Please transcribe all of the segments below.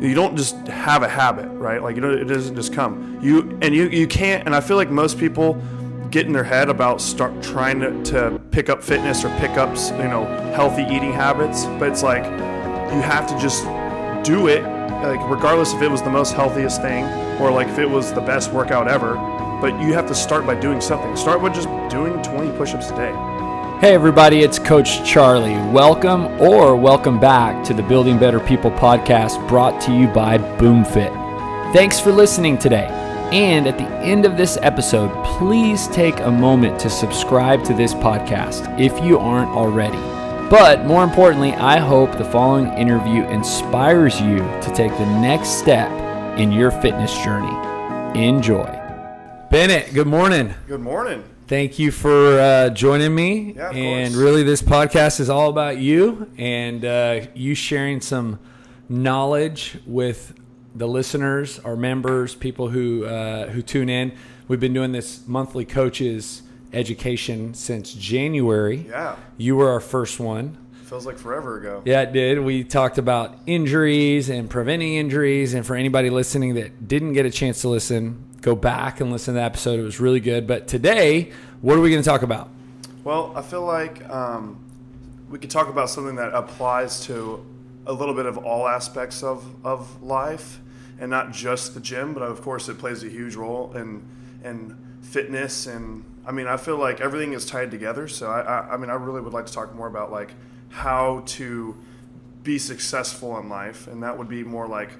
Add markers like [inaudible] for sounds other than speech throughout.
you don't just have a habit, right? Like you know, it doesn't just come. You and you you can't. And I feel like most people get in their head about start trying to, to pick up fitness or pick up you know healthy eating habits, but it's like you have to just do it, like regardless if it was the most healthiest thing or like if it was the best workout ever. But you have to start by doing something. Start with just doing 20 push-ups a day. Hey, everybody, it's Coach Charlie. Welcome or welcome back to the Building Better People podcast brought to you by BoomFit. Thanks for listening today. And at the end of this episode, please take a moment to subscribe to this podcast if you aren't already. But more importantly, I hope the following interview inspires you to take the next step in your fitness journey. Enjoy. Bennett, good morning. Good morning. Thank you for uh, joining me. Yeah, and course. really, this podcast is all about you and uh, you sharing some knowledge with the listeners, our members, people who uh, who tune in. We've been doing this monthly coaches education since January. Yeah, You were our first one. feels like forever ago. Yeah, it did. We talked about injuries and preventing injuries. And for anybody listening that didn't get a chance to listen, go back and listen to the episode. It was really good. But today, what are we going to talk about? Well, I feel like um, we could talk about something that applies to a little bit of all aspects of, of life and not just the gym, but of course it plays a huge role in, in fitness. And I mean, I feel like everything is tied together. So I, I, I mean, I really would like to talk more about like how to be successful in life. And that would be more like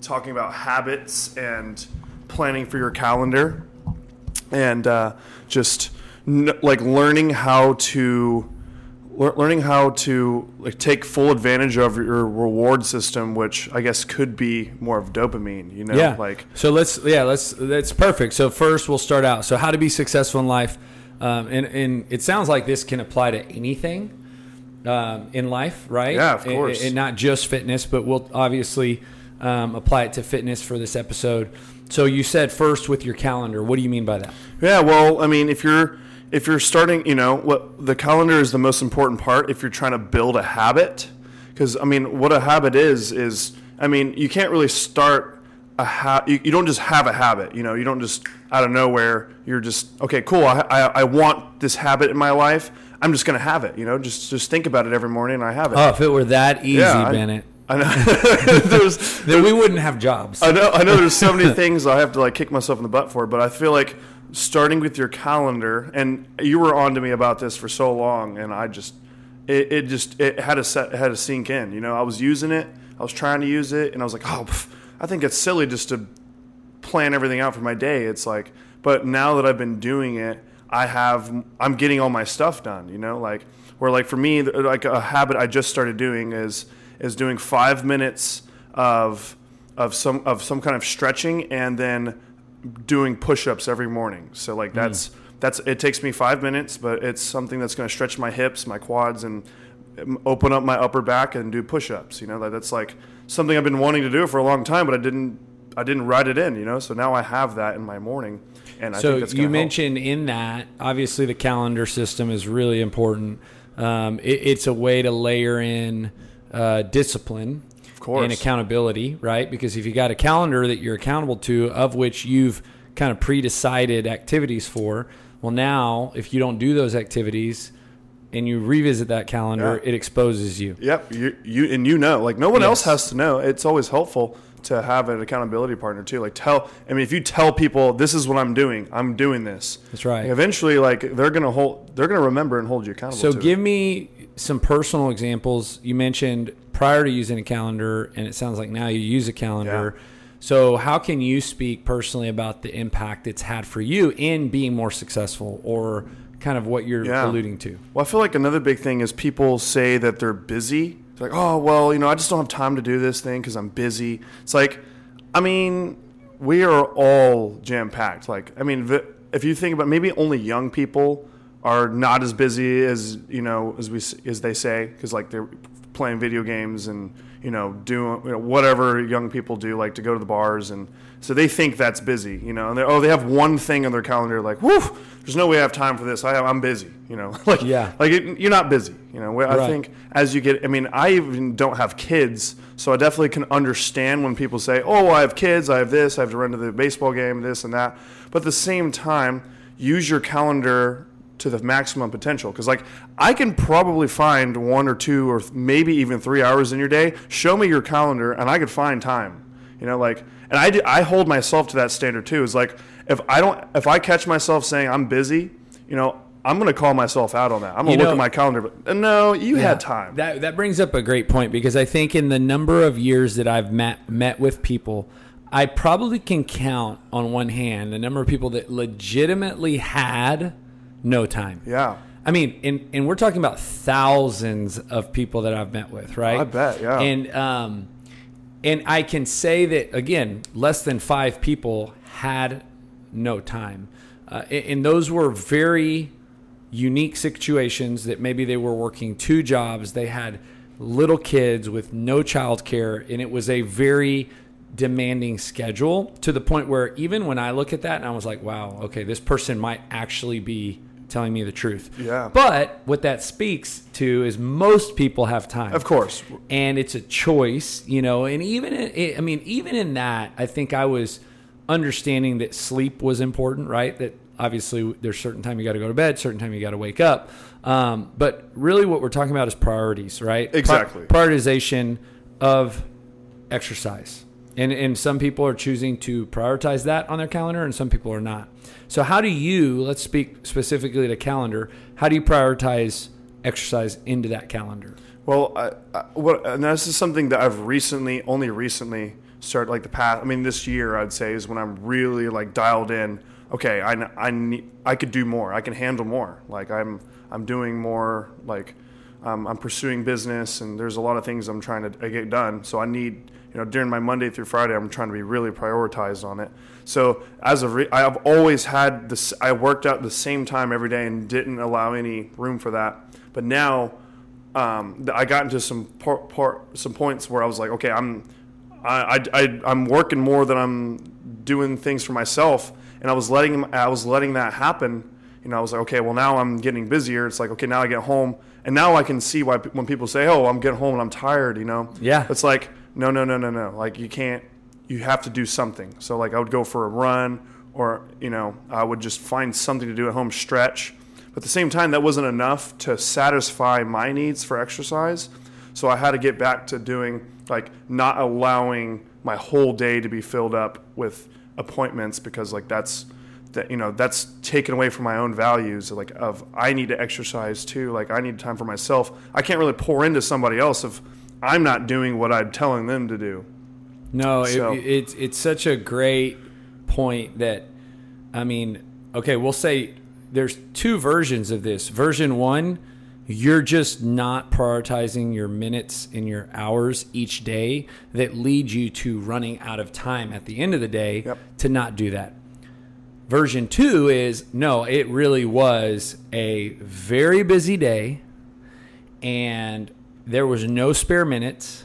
talking about habits and planning for your calendar and uh, just n- like learning how to lear- learning how to like take full advantage of your reward system which i guess could be more of dopamine you know yeah. like so let's yeah let's that's perfect. So first we'll start out. So how to be successful in life, um, and and it sounds like this can apply to anything um, in life, right? Yeah, of And- course. And, not just fitness, but we'll obviously um, apply it to fitness for this episode. So you said first with your calendar. What do you mean by that? Yeah, well, I mean, if you're if you're starting, you know, what the calendar is the most important part if you're trying to build a habit because I mean, what a habit is is I mean, you can't really start a ha- you, you don't just have a habit, you know, you don't just out of nowhere you're just okay, cool. I, I, I want this habit in my life. I'm just gonna have it, you know. Just just think about it every morning, and I have it. Oh, if it were that easy, Yeah, Bennett, I know. [laughs] there's [laughs] then we wouldn't have jobs. I know I know there's so many [laughs] things I have to like kick myself in the butt for, but I feel like starting with your calendar and you were on to me about this for so long and I just it, it just it had to set it had to sink in. You know, I was using it, I was trying to use it, and I was like, oh, pff, I think it's silly just to plan everything out for my day. It's like, but now that I've been doing it, I have I'm getting all my stuff done. You know, like where like for me, like a habit I just started doing is is doing five minutes of of some of some kind of stretching and then doing push-ups every morning. So like that's that's it takes me five minutes, but it's something that's going to stretch my hips, my quads, and um, open up my upper back and do push-ups. You know, that that's like something I've been wanting to do for a long time, but I didn't I didn't write it in. You know, so now I have that in my morning, and I so think that's you gonna help. mentioned in that obviously the calendar system is really important um, it, it's a way to layer in uh, discipline course. and accountability right because if you got a calendar that you're accountable to of which you've kind of pre-decided activities for well now if you don't do those activities and you revisit that calendar Yeah. it exposes you Yep, you you and you know, like no one else has to know. It's always helpful to have an accountability partner too. Like tell, I mean, if you tell people this is what I'm doing, I'm doing this. That's right. Like, eventually, like they're gonna hold, they're gonna remember and hold you accountable. So give it. me some personal examples. You mentioned prior to using a calendar, and it sounds like now you use a calendar. Yeah. So how can you speak personally about the impact it's had for you in being more successful, or kind of what you're Yeah. alluding to? Well, I feel like another big thing is people say that they're busy. It's like, oh, well, you know, I just don't have time to do this thing because I'm busy. It's like, I mean, we are all jam packed. Like, I mean, if you think about maybe only young people are not as busy as you know as we as they say because like they're playing video games and you know, doing you know, whatever young people do, like to go to the bars, and so they think that's busy, you know. And they oh, they have one thing on their calendar, like, whoo, there's no way I have time for this. I have, I'm busy, you know. [laughs] like, Yeah. like it, you're not busy, you know. I Right. think as you get, I mean, I even don't have kids, so I definitely can understand when people say, oh, I have kids, I have this, I have to run to the baseball game, this and that. But at the same time, use your calendar to the maximum potential. Because like i can probably find one or two or maybe even three hours in your day. Show me your calendar and i could find time you know like and i, do, I hold myself to that standard too. Is like if i don't if i catch myself saying i'm busy you know i'm going to call myself out on that. I'm going You to look know- at my calendar but uh, no you Yeah. had time. That that brings up a great point because I think in the number of years that I've met met with people, I probably can count on one hand the number of people that legitimately had no time. yeah I mean, and, and we're talking about thousands of people that I've met with, right? I bet, yeah. And um, and I can say that again, less than five people had no time, uh, and, and those were very unique situations that maybe they were working two jobs, they had little kids with no childcare, and it was a very demanding schedule to the point where even when I look at that and I was like, wow, okay, this person might actually be telling me the truth. Yeah. But what that speaks to is most people have time of course and it's a choice, you know. And even, in, I mean, even in that, I think I was understanding that sleep was important, right? That obviously there's certain time you got to go to bed, certain time you got to wake up. Um, but really, what we're talking about is priorities, right? Pri- Exactly. prioritization of exercise. And, and some people are choosing to prioritize that on their calendar, and some people are not. So, how do you, let's speak specifically to calendar, how do you prioritize exercise into that calendar? Well, I, I, what, and this is something that I've recently, only recently started, like the past. I mean, this year I'd say is when I'm really like dialed in. Okay, I, I need, I could do more. I can handle more. Like I'm, I'm doing more. Like um, I'm pursuing business, and there's a lot of things I'm trying to get done. So I need, you know, during my Monday through Friday, I'm trying to be really prioritized on it. So as of, re- I've always had this. I worked out the same time every day and didn't allow any room for that. But now um, I got into some por- por- some points where I was like, okay, I'm I, I, I I'm working more than I'm doing things for myself, and I was letting I was letting that happen. You know, I was like, okay, well now I'm getting busier. It's like, okay, now I get home, and now I can see why when people say, oh, I'm getting home and I'm tired. You know, Yeah. it's like, no, no, no, no, no. Like you can't. You have to do something. So like I would go for a run, or you know, I would just find something to do at home, stretch. But at the same time, that wasn't enough to satisfy my needs for exercise. So I had to get back to doing like not allowing my whole day to be filled up with appointments because like that's that you know that's taken away from my own values like of I need to exercise too like I need time for myself I can't really pour into somebody else if I'm not doing what I'm telling them to do No, So- it, it's it's such a great point that, I mean, okay, we'll say there's two versions of this. Version one, you're just not prioritizing your minutes and your hours each day that lead you to running out of time at the end of the day Yep. to not do that. Version two is no, it really was a very busy day and there was no spare minutes.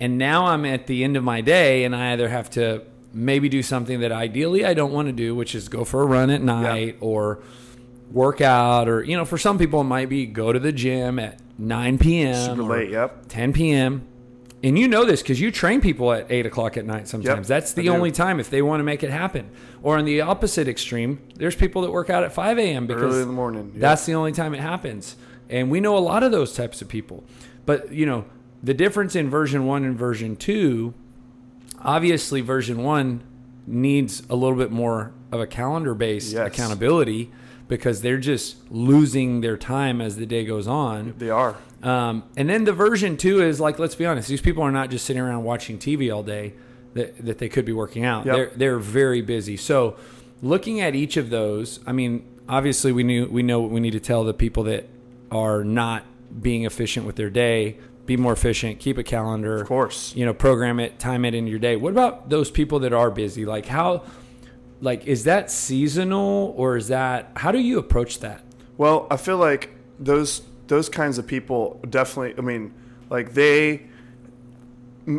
And now I'm at the end of my day and I either have to maybe do something that ideally I don't want to do, which is go for a run at night or work out, or, you know, for some people it might be go to the gym at 9 p.m. super late yep 10 p.m. And you know this because you train people at 8 o'clock at night sometimes. Yep, That's the only time if they want to make it happen. Or on the opposite extreme, there's people that work out at 5 a.m. because early in the morning yep. that's the only time it happens. And we know a lot of those types of people. But, you know, the difference in version one and version two, obviously, version one needs a little bit more of a calendar based Yes. accountability because they're just losing their time as the day goes on. they are Um, and then the version two is like, let's be honest, these people are not just sitting around watching TV all day that, that they could be working out. Yep. They're, they're very busy. So looking at each of those, I mean, obviously we knew, we know what we need to tell the people that are not being efficient with their day, be more efficient, keep a calendar, of course you know, program it, time it in your day. What about those people that are busy? Like how, like, is that seasonal or is that, how do you approach that? Well, I feel like those those kinds of people definitely. I mean, like they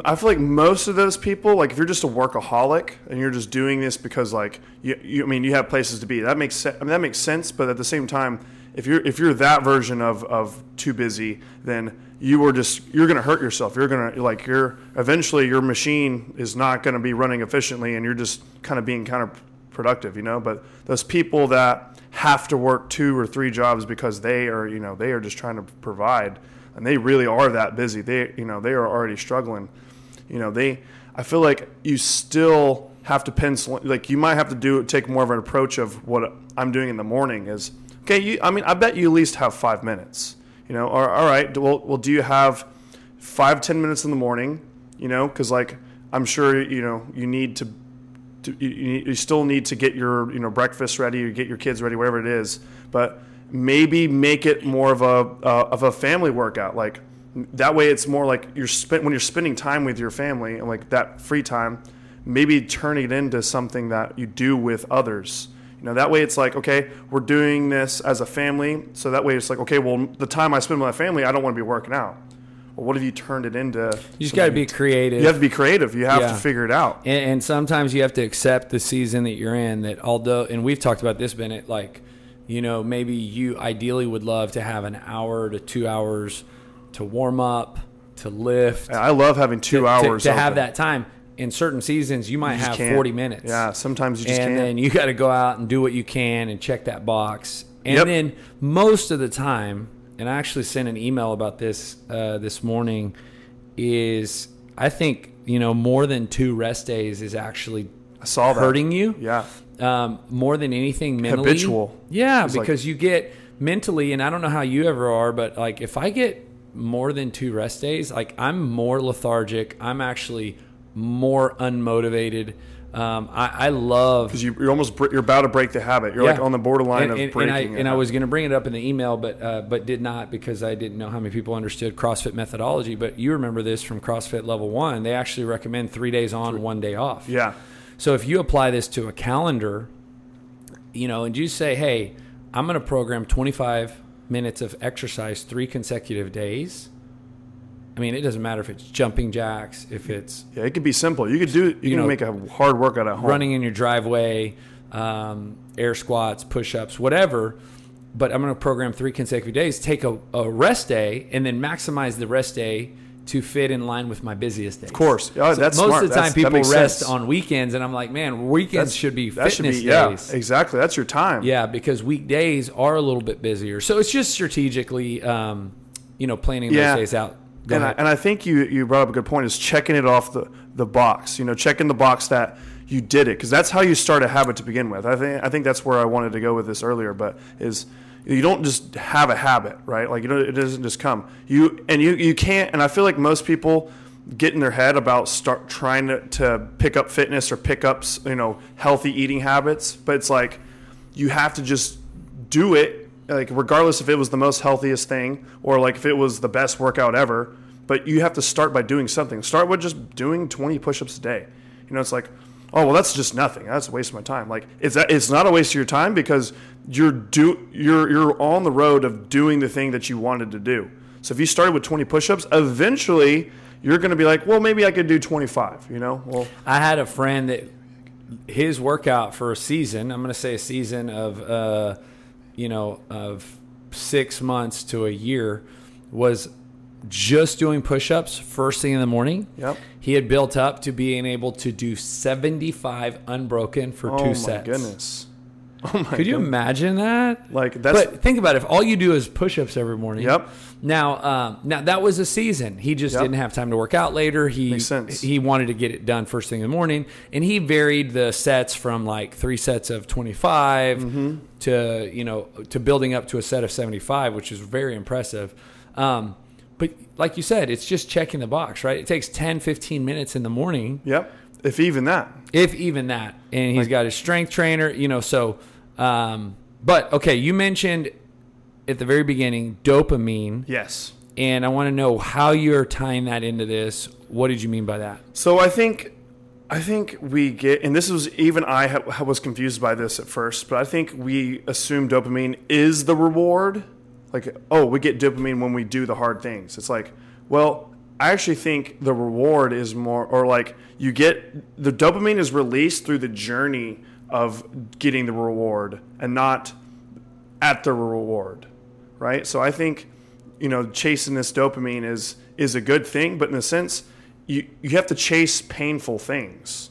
I feel like most of those people, like if you're just a workaholic and you're just doing this because like you, you I mean, you have places to be. That makes sense. I mean, that makes sense. But at the same time, if you're if you're that version of of too busy, then you are just you're going to hurt yourself. You're going to like you're eventually your machine is not going to be running efficiently, and you're just kind of being counterproductive, you know. But those people that have to work two or three jobs because they are you know they are just trying to provide and they really are that busy. They, you know, they are already struggling. You know, they. I feel like you still have to pencil. Like you might have to do take more of an approach of what I'm doing in the morning. Is okay. You, I mean, I bet you at least have five minutes. You know, or all right. Well, well, do you have five ten minutes in the morning? You know, because like I'm sure you know you need to. to you, you still need to get your you know breakfast ready, get your kids ready, whatever it is. But maybe make it more of a uh, of a family workout like that way it's more like you're spent when you're spending time with your family and like that free time maybe turn it into something that you do with others you know that way it's like okay we're doing this as a family so that way it's like okay well the time i spend with my family i don't want to be working out well, what have you turned it into? You just got to be creative. You have to be creative. You have yeah. to figure it out. And, and, sometimes you have to accept the season that you're in. That although, and we've talked about this, Bennett, like you know, maybe you ideally would love to have an hour to two hours to warm up, to lift. I love having two to, hours to, to have that time. In certain seasons, you might you have can't. 40 minutes. Yeah, sometimes you just and can't. then you got to go out and do what you can and check that box. And yep. then most of the time, and I actually sent an email about this uh, this morning, is I think you know more than two rest days is actually I saw hurting you. Yeah um, more than anything mentally. Habitual. Yeah, because like, you get mentally, and I don't know how you ever are, but like if I get more than two rest days, like I'm more lethargic. I'm actually more unmotivated. Um, I, I, love because you, are almost you're about to break the habit. You're yeah. like on the borderline and, of breaking. And I, and I was going to bring it up in the email, but uh, but did not because I didn't know how many people understood CrossFit methodology. But you remember this from CrossFit Level One? They actually recommend three days on, one day off. Yeah. So if you apply this to a calendar, you know, and you say, hey, I'm going to program 25 minutes of exercise three consecutive days. I mean, it doesn't matter if it's jumping jacks, if it's yeah, it could be simple. You could do you, you can know, make a hard workout at home, running in your driveway, um, air squats, push-ups, whatever. But I'm going to program three consecutive days. Take a, a rest day and then maximize the rest day to fit in line with my busiest days. Of course, oh, so that's most smart. of the time that's, people rest sense. on weekends, and I'm like, man, weekends that's, should be fitness should be, yeah, days. Exactly, that's your time. Yeah, because weekdays are a little bit busier, so it's just strategically, um, you know, planning yeah. those days out. Go and I, and I think you you brought up a good point is checking it off the the box. You know, checking the box that you did it because that's how you start a habit to begin with. I think I think that's where I wanted to go with this earlier, but is you don't just have a habit, right? Like you know, it doesn't just come. You and you you can't. And I feel like most people get in their head about start trying to, to pick up fitness or pick up you know healthy eating habits, but it's like you have to just do it, like regardless if it was the most healthiest thing or like if it was the best workout ever. But you have to start by doing something. Start with just doing 20 push-ups a day. You know, it's like oh well that's just nothing that's a waste of my time like it's it's not a waste of your time because you're do you're you're on the road of doing the thing that you wanted to do so if you started with 20 push-ups eventually you're going to be like well maybe i could do 25 you know well i had a friend that his workout for a season i'm going to say a season of uh you know of six months to a year was just doing push-ups first thing in the morning. Yep. He had built up to being able to do 75 unbroken for oh two sets. Oh my goodness. [laughs] Oh my Could you imagine that? Like that's But think about it. If all you do is push-ups every morning. Yep. Now, um, now that was a season. He just yep. didn't have time to work out later. He Makes sense. he wanted to get it done first thing in the morning, and he varied the sets from like three sets of 25 mm-hmm. to you know to building up to a set of 75, which is very impressive. Um, but like you said, it's just checking the box, right? It takes 10, 15 minutes in the morning. Yep. If even that. If even that. And he's got his strength trainer, you know, so um, but okay, you mentioned at the very beginning dopamine. Yes. And I want to know how you're tying that into this. What did you mean by that? So I think I think we get, and this was even I ha- was confused by this at first, but I think we assume dopamine is the reward like oh we get dopamine when we do the hard things it's like well I actually think the reward is more, or like you get the dopamine is released through the journey of getting the reward and not at the reward, right? So I think, you know, chasing this dopamine is is a good thing, but in a sense, you you have to chase painful things.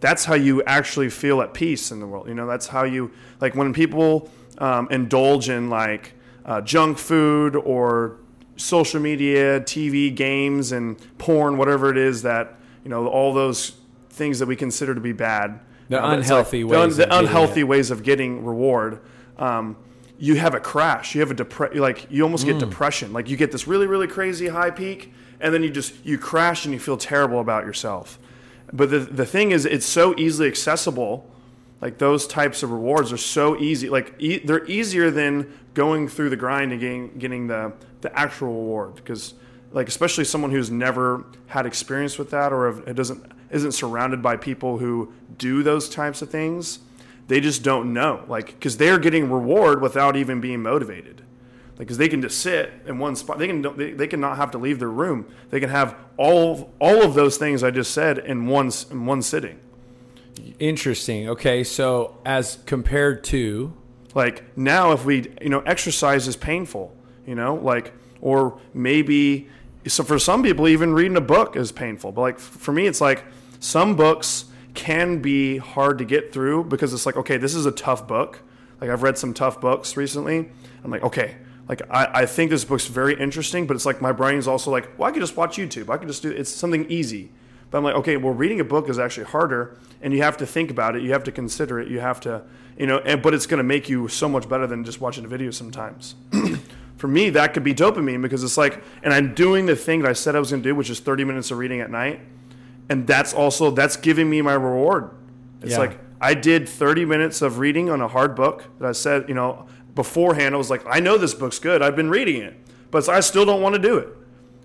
That's how you actually feel at peace in the world. You know, that's how you like when people um, indulge in like uh, junk food or social media, TV, games, and porn, whatever it is that you know, all those things that we consider to be bad. The unhealthy like, ways. The, of the getting unhealthy ways of getting reward. Um, you have a crash. You have a depre- like you almost Mm. get depression. Like you get this really really crazy high peak, and then you just you crash and you feel terrible about yourself. But the the thing is, it's so easily accessible. Like those types of rewards are so easy. Like e- they're easier than going through the grind and getting getting the the actual reward because like especially someone who's never had experience with that or have, it doesn't isn't surrounded by people who do those types of things they just don't know. Like because they're getting reward without even being motivated. Like because they can just sit in one spot. They can they, they can not have to leave their room. They can have all all of those things i just said in one in one sitting. Interesting. Okay, so as compared to like now if we you know exercise is painful you know like or maybe so for some people even reading a book is painful but like for me it's like some books can be hard to get through because it's like okay this is a tough book. Like i've read some tough books recently. I'm like okay like I, I think this book's very interesting but it's like my brain's also like well i could just watch youtube. I could just do it's something easy. But I'm like, okay, well, reading a book is actually harder, and you have to think about it, you have to consider it, you have to, you know, and, but it's going to make you so much better than just watching a video sometimes. [clears throat] For me, that could be dopamine because it's like, and I'm doing the thing that I said I was going to do, which is 30 minutes of reading at night, and that's also that's giving me my reward. It's Yeah. like I did 30 minutes of reading on a hard book that I said, you know, beforehand I was like, I know this book's good, I've been reading it, but I still don't want to do it.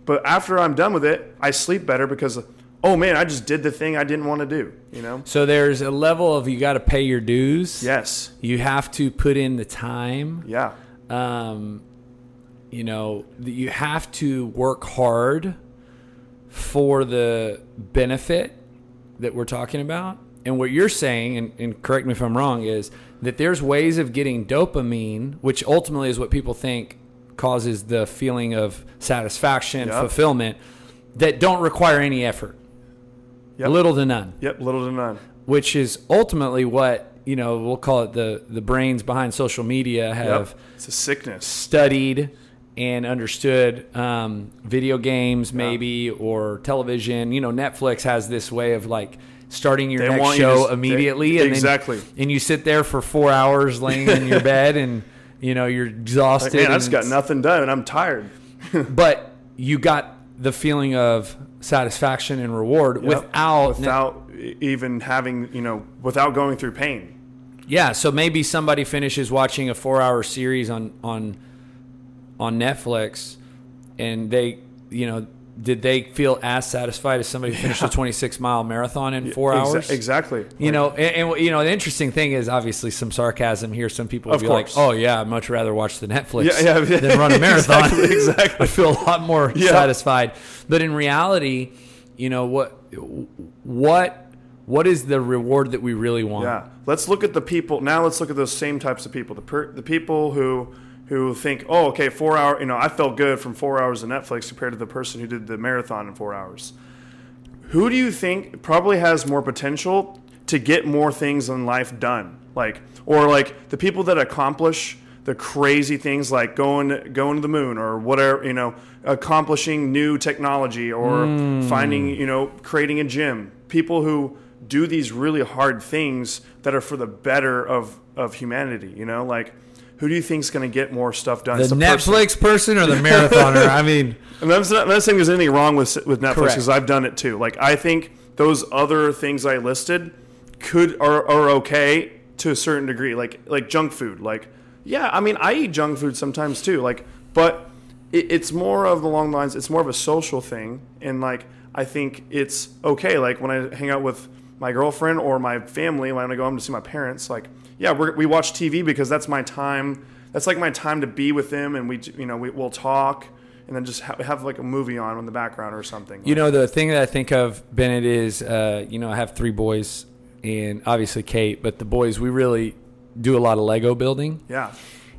But after I'm done with it, I sleep better because, oh man, I just did the thing I didn't want to do. You know? so there's a level of you got to pay your dues. Yes. You have to put in the time. Yeah. Um, you know, you have to work hard for the benefit that we're talking about. And what you're saying, and, and correct me if I'm wrong, is that there's ways of getting dopamine, which ultimately is what people think causes the feeling of satisfaction, Yep. fulfillment, that don't require any effort, Yep. little to none Yep. Little to none. which is ultimately what you know we'll call it the the brains behind social media have Yep. It's a sickness. studied and understood um, video games maybe or television you know netflix has this way of like starting your They next want you show to- immediately they- and then- exactly. and you sit there for four hours laying in your bed and you know you're exhausted Man, I just got nothing done and I'm tired. [laughs] but you got the feeling of satisfaction and reward Yep. without without e- even having you know without going through pain. Yeah, so maybe somebody finishes watching a four-hour series on on on Netflix, and they, you know, did they feel as satisfied as somebody who finished a 26-mile marathon in four Exa- hours? exactly. You know, and, and you know, the interesting thing is obviously some sarcasm here. Some people would be course. like, "Oh yeah, I'd much rather watch the Netflix Yeah, yeah. than run a [laughs] marathon." Exactly, [laughs] exactly. I feel a lot more Yeah. satisfied. But in reality, you know what what what is the reward that we really want? Yeah. Let's look at the people now. Let's look at those same types of people. The per, the people who who think, oh, okay, four hour. You know, I felt good from four hours of Netflix compared to the person who did the marathon in four hours. Who do you think probably has more potential to get more things in life done? Like, or like the people that accomplish the crazy things like going going to the moon or whatever, you know, accomplishing new technology or hmm. finding, you know, creating a gym. People who do these really hard things that are for the better of of humanity, you know? Like who do you think is going to get more stuff done? The person. Netflix person or the marathoner? I mean, [laughs] And I'm not, I'm not saying there's anything wrong with with Netflix because I've done it too. Like I think those other things I listed could are, are okay to a certain degree. Like like junk food. Like yeah, I mean I eat junk food sometimes too. Like but it, it's more of along the lines. It's more of a social thing, and like I think it's okay. Like when I hang out with my girlfriend or my family when I go home to see my parents, like yeah, we're, we watch TV because that's my time. That's like my time to be with them, and we you know we, we'll talk and then just ha- have like a movie on in the background or something. You know, the thing that I think of, Bennett, is, uh, you know, I have three boys and obviously Kate, but the boys, we really do a lot of Lego building. yeah,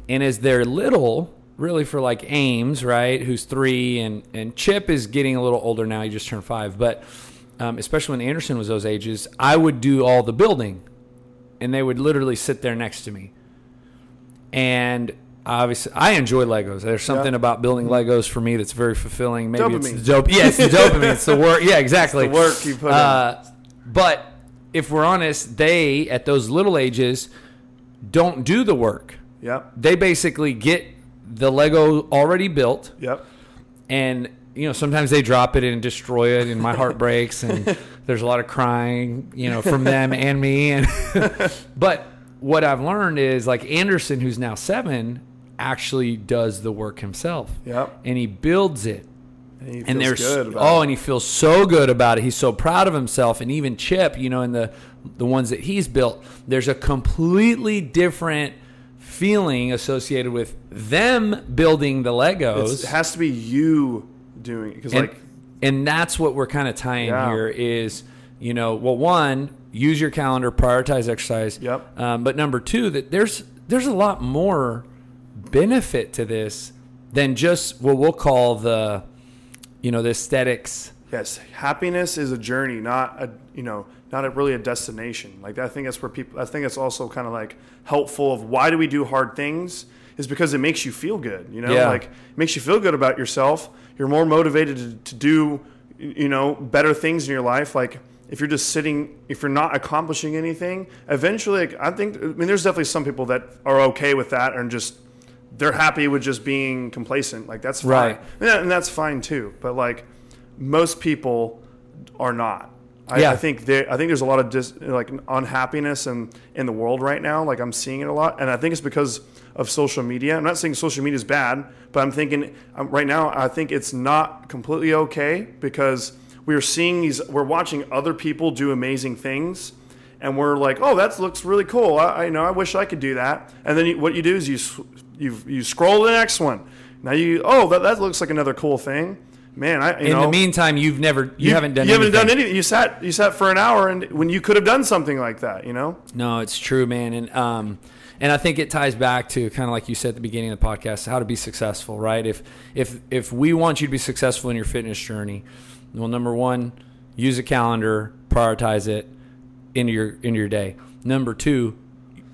And as they're little, really for like Ames, right, who's three, and, and Chip is getting a little older now. He just turned five. But um, especially when Anderson was those ages, I would do all the building. And they would literally sit there next to me. And obviously, I enjoy Legos. There's something Yeah. about building Legos for me that's very fulfilling. Maybe it's Dopamine. the dope. Yeah, it's the dopamine. It's the [laughs] work. Yeah, exactly. the work you put in. Uh, but if we're honest, they at those little ages don't do the work. Yep, They basically get the Lego already built, yep. and you know sometimes they drop it and destroy it, and my heart [laughs] breaks, and there's a lot of crying, you know, from them [laughs] and me. And [laughs] but what I've learned is like Anderson, who's now seven, actually does the work himself. Yep. and he builds it And, he and feels there's good about oh, it. and he feels so good about it. He's so proud of himself, and even Chip, you know, in the the ones that he's built, there's a completely different feeling associated with them building the Legos, it has to be you doing it because like and that's what we're kind of tying Yeah. here is you know well one use your calendar prioritize exercise Yep. um, but number two that there's there's a lot more benefit to this than just what we'll call the you know the aesthetics Yes, happiness is a journey, not a you know, not a, really a destination. Like I think that's where people. I think it's also kind of like helpful of why do we do hard things is because it makes you feel good. You know, Yeah. like it makes you feel good about yourself. You're more motivated to, to do you know better things in your life. Like if you're just sitting, if you're not accomplishing anything, eventually, like, I think. I mean, there's definitely some people that are okay with that and just they're happy with just being complacent. Like that's fine, Right. and, that- and that's fine too. But like most people are not. I, Yeah. I think there, I think there's a lot of dis, like unhappiness in, in the world right now. Like I'm seeing it a lot, and I think it's because of social media. I'm not saying social media is bad, but I'm thinking um, right now I think it's not completely okay because we are seeing these. We're watching other people do amazing things, and we're like, oh, that looks really cool. I, I know I wish I could do that. And then you, what you do is you you you scroll to the next one. Now you oh that, that looks like another cool thing. Man, I you in know the meantime you've never you, haven't done you haven't anything. done anything. You sat you sat for an hour, and when you could have done something like that, you know. No, it's true, man, and um, and I think it ties back to kind of like you said at the beginning of the podcast, how to be successful, right? If if if we want you to be successful in your fitness journey, well, number one, use a calendar, prioritize it into your into your day. Number two,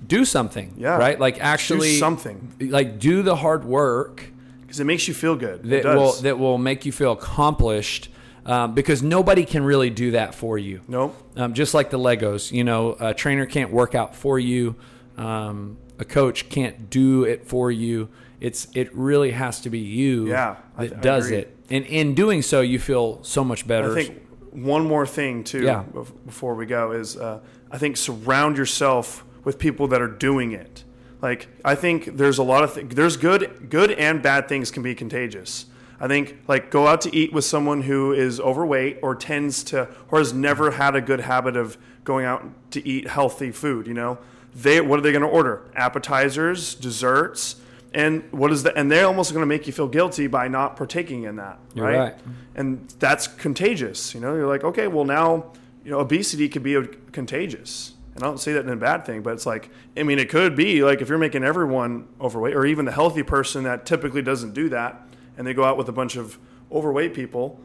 do something, Yeah. right? Like Do actually something like do the hard work because it makes you feel good. it that does. will that will make you feel accomplished. Um, because nobody can really do that for you. nope. Um, just like the Legos, you know, a trainer can't work out for you. Um, a coach can't do it for you. It's it really has to be you Yeah, that I does agree. it, and in doing so, you feel so much better. I think one more thing too Yeah. before we go is uh, I think surround yourself with people that are doing it. Like I think there's a lot of th- there's good good and bad things can be contagious. I think like go out to eat with someone who is overweight or tends to or has never had a good habit of going out to eat healthy food. You know, they what are they going to order? Appetizers, desserts. And what is that? And they're almost going to make you feel guilty by not partaking in that, right? right. and that's contagious. You know, you're like, okay, well now, you know, obesity could be a, contagious, and I don't say that in a bad thing, but it's like, I mean, it could be like if you're making everyone overweight, or even the healthy person that typically doesn't do that, and they go out with a bunch of overweight people,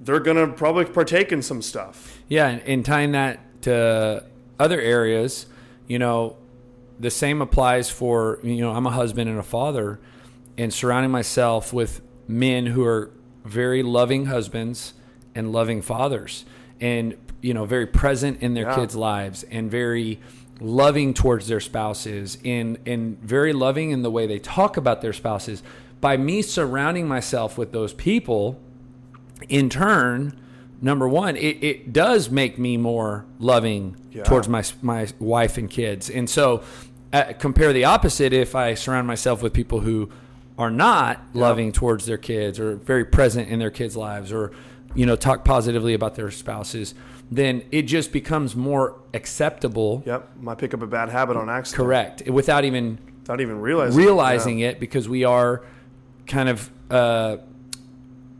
they're gonna probably partake in some stuff. Yeah, and, and tying that to other areas, you know, the same applies for you know I'm a husband and a father, and surrounding myself with men who are very loving husbands and loving fathers, and you know very present in their Yeah. kids' lives and very loving towards their spouses and and very loving in the way they talk about their spouses. By me surrounding myself with those people, in turn, number one, it, it does make me more loving Yeah. towards my my wife and kids. And so, uh, compare the opposite. If I surround myself with people who are not loving towards their kids or very present in their kids' lives, or you know, talk positively about their spouses, then it just becomes more acceptable. Yep, might pick up a bad habit on accident, Correct, without even Without even realizing. realizing it because we are kind of uh,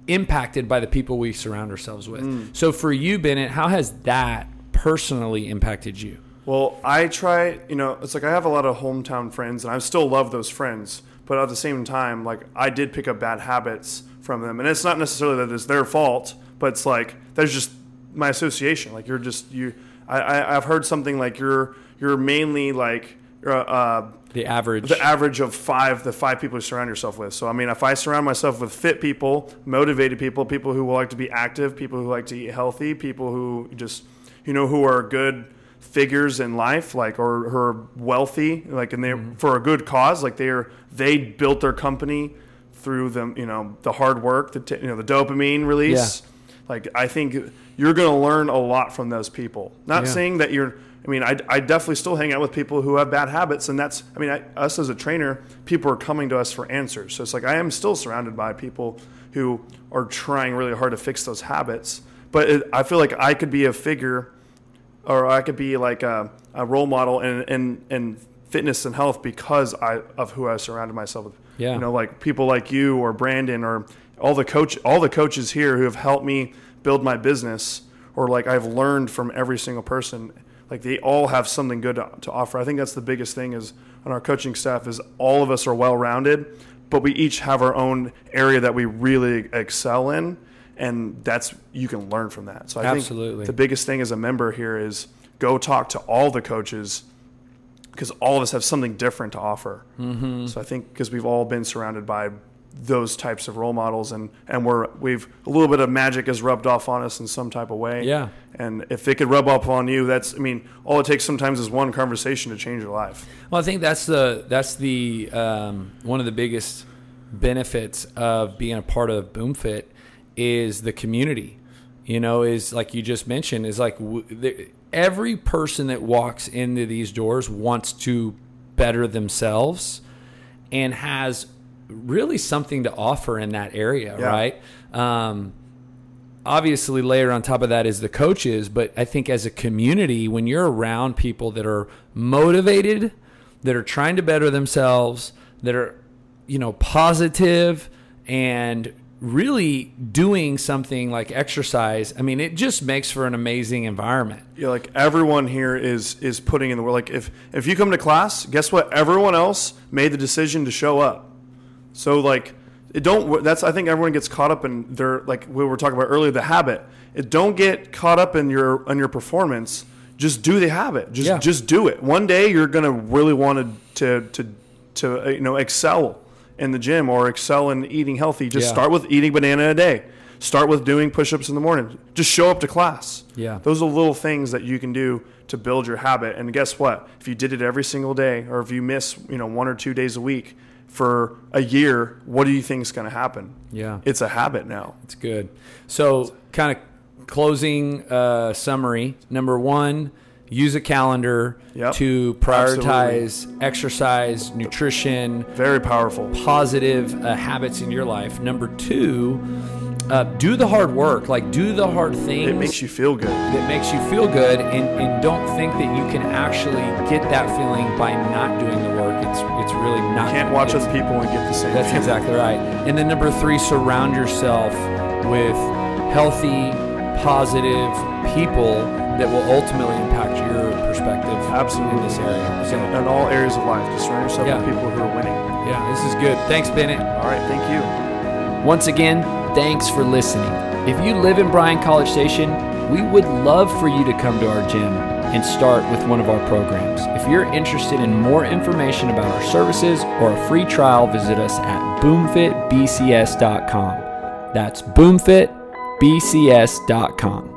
impacted by the people we surround ourselves with. So for you, Bennett, how has that personally impacted you? Well, I try, you know, it's like I have a lot of hometown friends and I still love those friends, but at the same time, like I did pick up bad habits from them. And it's not necessarily that it's their fault, but it's like there's just my association. Like you're just you I, I I've heard something like you're you're mainly like uh, uh, The average. the average of five the five people you surround yourself with so i mean if i surround myself with fit people motivated people people who like to be active people who like to eat healthy people who just you know who are good figures in life like or who are wealthy like and they are for a good cause like they're they built their company through the you know the hard work the t- you know the dopamine release like i think you're going to learn a lot from those people not Yeah. saying that you're I mean, I, I definitely still hang out with people who have bad habits, and that's, I mean, I, us as a trainer, people are coming to us for answers. So it's like I am still surrounded by people who are trying really hard to fix those habits. But it, I feel like I could be a figure, or I could be like a, a role model in, in, in fitness and health because I of who I surrounded myself with. Yeah. You know, like people like you or Brandon or all the coach, all the coaches here who have helped me build my business, or like I've learned from every single person like they all have something good to, to offer. I think that's the biggest thing is on our coaching staff is all of us are well rounded, but we each have our own area that we really excel in, and that's you can learn from that. So I Absolutely. think the biggest thing as a member here is go talk to all the coaches because all of us have something different to offer. Mm-hmm. So I think because we've all been surrounded by those types of role models and and we're we've a little bit of magic has rubbed off on us in some type of way Yeah. and if it could rub off on you, that's I mean, all it takes sometimes is one conversation to change your life. Well, I think that's the that's the um, one of the biggest benefits of being a part of BoomFit is the community. You know, is like you just mentioned, is like w- the, every person that walks into these doors wants to better themselves and has really something to offer in that area, Yeah. right? Um, obviously layer on top of that is the coaches but i think as a community when you're around people that are motivated that are trying to better themselves that are you know positive and really doing something like exercise i mean it just makes for an amazing environment Yeah, like everyone here is is putting in the work. Like if if you come to class, guess what? Everyone else made the decision to show up. So like it don't. That's I think everyone gets caught up in their like we were talking about earlier the habit. It don't get caught up in your in your performance. Just do the habit. Just Yeah. just do it. One day you're gonna really want to to to uh, you know excel in the gym or excel in eating healthy. Just Yeah. start with eating banana a day. Start with doing push-ups in the morning. Just show up to class. Yeah. Those are little things that you can do to build your habit. And guess what? If you did it every single day, or if you miss, you know, one or two days a week for a year, what do you think is going to happen? Yeah. It's a habit now. It's good. So, kind of closing uh, summary number one, use a calendar Yep. to prioritize exercise, nutrition, Very powerful. positive uh, habits in your life. Number two, uh, do the hard work. Like, do the hard things It makes you feel good. that makes you feel good and, and don't think that you can actually get that feeling by not doing the work. It's it's really not You Can't watch other people and get the same. that's feeling. exactly right. And then number three, surround yourself with healthy, positive people that will ultimately impact your perspective Absolutely. in this area. So, In all areas of life, just surround yourself Yeah. with people who are winning. yeah, this is good. Thanks, Bennett. All right, thank you. Once again, thanks for listening. If you live in Bryan College Station, we would love for you to come to our gym and start with one of our programs. If you're interested in more information about our services or a free trial, visit us at boomfitbcs.com. That's boomfitbcs.com.